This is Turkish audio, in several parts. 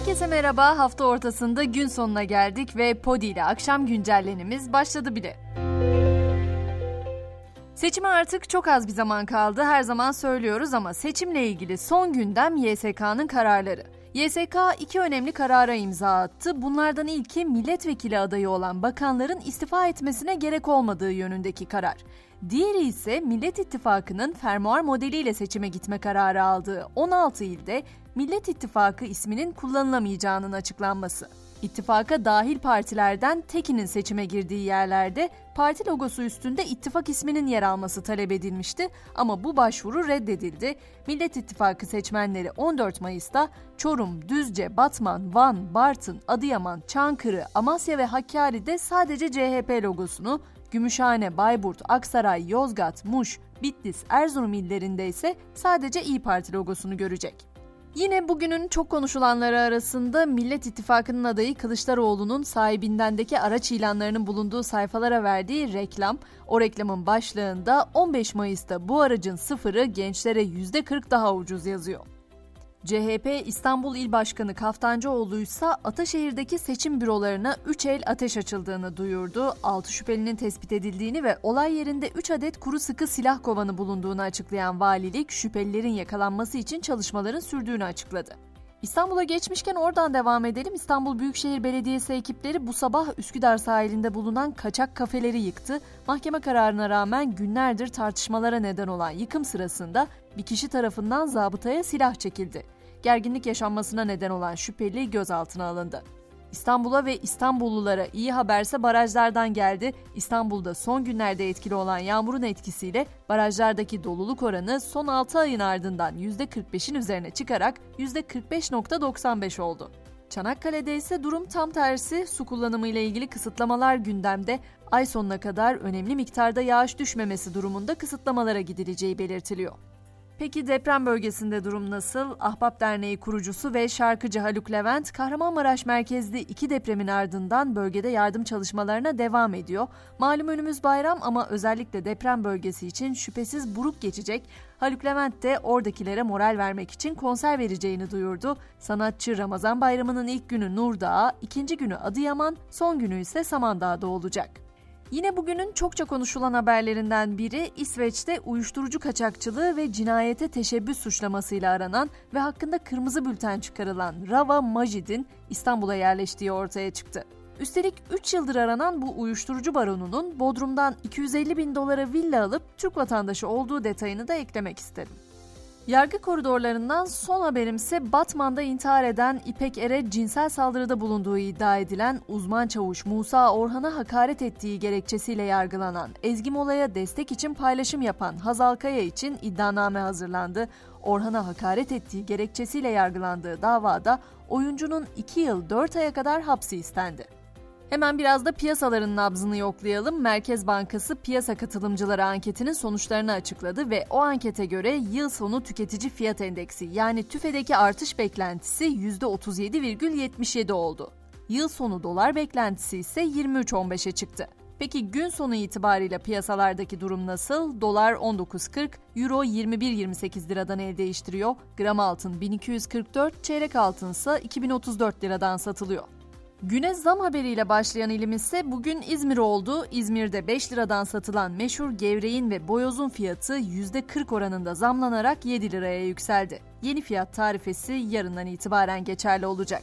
Herkese merhaba. Hafta ortasında gün sonuna geldik ve Podi ile akşam güncellenimiz başladı bile. Seçime artık çok az bir zaman kaldı. Her zaman söylüyoruz ama seçimle ilgili son gündem YSK'nın kararları. YSK iki önemli karara imza attı. Bunlardan ilki milletvekili adayı olan bakanların istifa etmesine gerek olmadığı yönündeki karar. Diğeri ise Millet İttifakı'nın fermuar modeliyle seçime gitme kararı aldığı 16 ilde Millet İttifakı isminin kullanılamayacağının açıklanması. İttifaka dahil partilerden tekinin seçime girdiği yerlerde parti logosu üstünde ittifak isminin yer alması talep edilmişti ama bu başvuru reddedildi. Millet İttifakı seçmenleri 14 Mayıs'ta Çorum, Düzce, Batman, Van, Bartın, Adıyaman, Çankırı, Amasya ve Hakkari'de sadece CHP logosunu, Gümüşhane, Bayburt, Aksaray, Yozgat, Muş, Bitlis, Erzurum illerinde ise sadece İyi Parti logosunu görecek. Yine bugünün çok konuşulanları arasında Millet İttifakı'nın adayı Kılıçdaroğlu'nun sahibindendeki araç ilanlarının bulunduğu sayfalara verdiği reklam. O reklamın başlığında 15 Mayıs'ta bu aracın sıfırı gençlere %40 daha ucuz yazıyor. CHP İstanbul İl Başkanı Kaftancıoğlu ise Ataşehir'deki seçim bürolarına 3 el ateş açıldığını duyurdu. 6 şüphelinin tespit edildiğini ve olay yerinde 3 adet kuru sıkı silah kovanı bulunduğunu açıklayan valilik şüphelilerin yakalanması için çalışmaların sürdüğünü açıkladı. İstanbul'a geçmişken oradan devam edelim. İstanbul Büyükşehir Belediyesi ekipleri bu sabah Üsküdar sahilinde bulunan kaçak kafeleri yıktı. Mahkeme kararına rağmen günlerdir tartışmalara neden olan yıkım sırasında bir kişi tarafından zabıtaya silah çekildi. Gerginlik yaşanmasına neden olan şüpheli gözaltına alındı. İstanbul'a ve İstanbullulara iyi haberse barajlardan geldi. İstanbul'da son günlerde etkili olan yağmurun etkisiyle barajlardaki doluluk oranı son 6 ayın ardından %45'in üzerine çıkarak %45.95 oldu. Çanakkale'de ise durum tam tersi. Su kullanımı ile ilgili kısıtlamalar gündemde. Ay sonuna kadar önemli miktarda yağış düşmemesi durumunda kısıtlamalara gidileceği belirtiliyor. Peki deprem bölgesinde durum nasıl? Ahbap Derneği kurucusu ve şarkıcı Haluk Levent, Kahramanmaraş merkezli iki depremin ardından bölgede yardım çalışmalarına devam ediyor. Malum önümüz bayram ama özellikle deprem bölgesi için şüphesiz buruk geçecek. Haluk Levent de oradakilere moral vermek için konser vereceğini duyurdu. Sanatçı Ramazan Bayramı'nın ilk günü Nurdağ, ikinci günü Adıyaman, son günü ise Samandağ'da olacak. Yine bugünün çokça konuşulan haberlerinden biri İsveç'te uyuşturucu kaçakçılığı ve cinayete teşebbüs suçlamasıyla aranan ve hakkında kırmızı bülten çıkarılan Rava Majid'in İstanbul'a yerleştiği ortaya çıktı. Üstelik 3 yıldır aranan bu uyuşturucu baronunun Bodrum'dan 250 bin dolara villa alıp Türk vatandaşı olduğu detayını da eklemek isterim. Yargı koridorlarından son haberimse Batman'da intihar eden İpek Er'e cinsel saldırıda bulunduğu iddia edilen uzman çavuş Musa Orhan'a hakaret ettiği gerekçesiyle yargılanan Ezgi Mola'ya destek için paylaşım yapan Hazal Kaya için iddianame hazırlandı. Orhan'a hakaret ettiği gerekçesiyle yargılandığı davada oyuncunun 2 yıl 4 aya kadar hapsi istendi. Hemen biraz da piyasaların nabzını yoklayalım. Merkez Bankası piyasa katılımcıları anketinin sonuçlarını açıkladı ve o ankete göre yıl sonu tüketici fiyat endeksi yani TÜFE'deki artış beklentisi %37,77 oldu. Yıl sonu dolar beklentisi ise 23.15'e çıktı. Peki gün sonu itibariyle piyasalardaki durum nasıl? Dolar 19.40, Euro 21.28 liradan el değiştiriyor. Gram altın 1244, çeyrek altın ise 2034 liradan satılıyor. Güne zam haberiyle başlayan ilimiz ise bugün İzmir oldu. İzmir'de 5 liradan satılan meşhur gevreğin ve boyozun fiyatı %40 oranında zamlanarak 7 liraya yükseldi. Yeni fiyat tarifesi yarından itibaren geçerli olacak.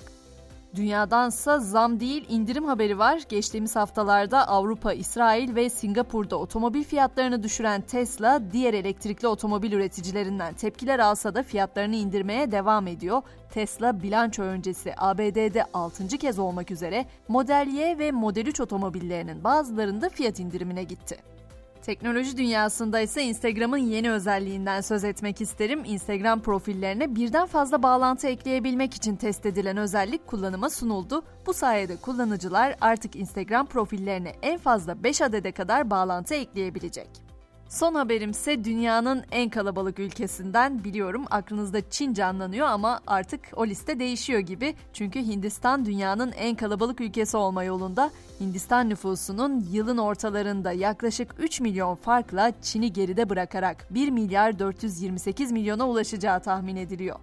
Dünyadansa zam değil indirim haberi var. Geçtiğimiz haftalarda Avrupa, İsrail ve Singapur'da otomobil fiyatlarını düşüren Tesla, diğer elektrikli otomobil üreticilerinden tepkiler alsa da fiyatlarını indirmeye devam ediyor. Tesla bilanço öncesi ABD'de 6. kez olmak üzere Model Y ve Model 3 otomobillerinin bazılarında fiyat indirimine gitti. Teknoloji dünyasında ise Instagram'ın yeni özelliğinden söz etmek isterim. Instagram profillerine birden fazla bağlantı ekleyebilmek için test edilen özellik kullanıma sunuldu. Bu sayede kullanıcılar artık Instagram profillerine en fazla 5 adede kadar bağlantı ekleyebilecek. Son haberimse dünyanın en kalabalık ülkesinden biliyorum aklınızda Çin canlanıyor ama artık o liste değişiyor gibi. Çünkü Hindistan dünyanın en kalabalık ülkesi olma yolunda. Hindistan nüfusunun yılın ortalarında yaklaşık 3 milyon farkla Çin'i geride bırakarak 1 milyar 428 milyona ulaşacağı tahmin ediliyor.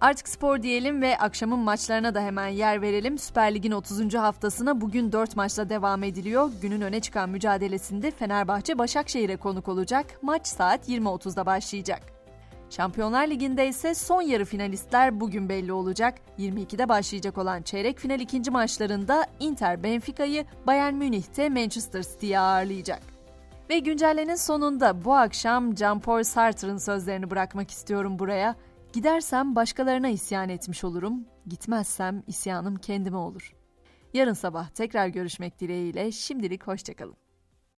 Artık spor diyelim ve akşamın maçlarına da hemen yer verelim. Süper Lig'in 30. haftasına bugün 4 maçla devam ediliyor. Günün öne çıkan mücadelesinde Fenerbahçe Başakşehir'e konuk olacak. Maç saat 20.30'da başlayacak. Şampiyonlar Ligi'nde ise son yarı finalistler bugün belli olacak. 22'de başlayacak olan çeyrek final ikinci maçlarında Inter Benfica'yı, Bayern Münih'te Manchester City'yi ağırlayacak. Ve güncellenin sonunda bu akşam Jean-Paul Sartre'ın sözlerini bırakmak istiyorum buraya. Gidersem başkalarına isyan etmiş olurum, gitmezsem isyanım kendime olur. Yarın sabah tekrar görüşmek dileğiyle şimdilik hoşçakalın.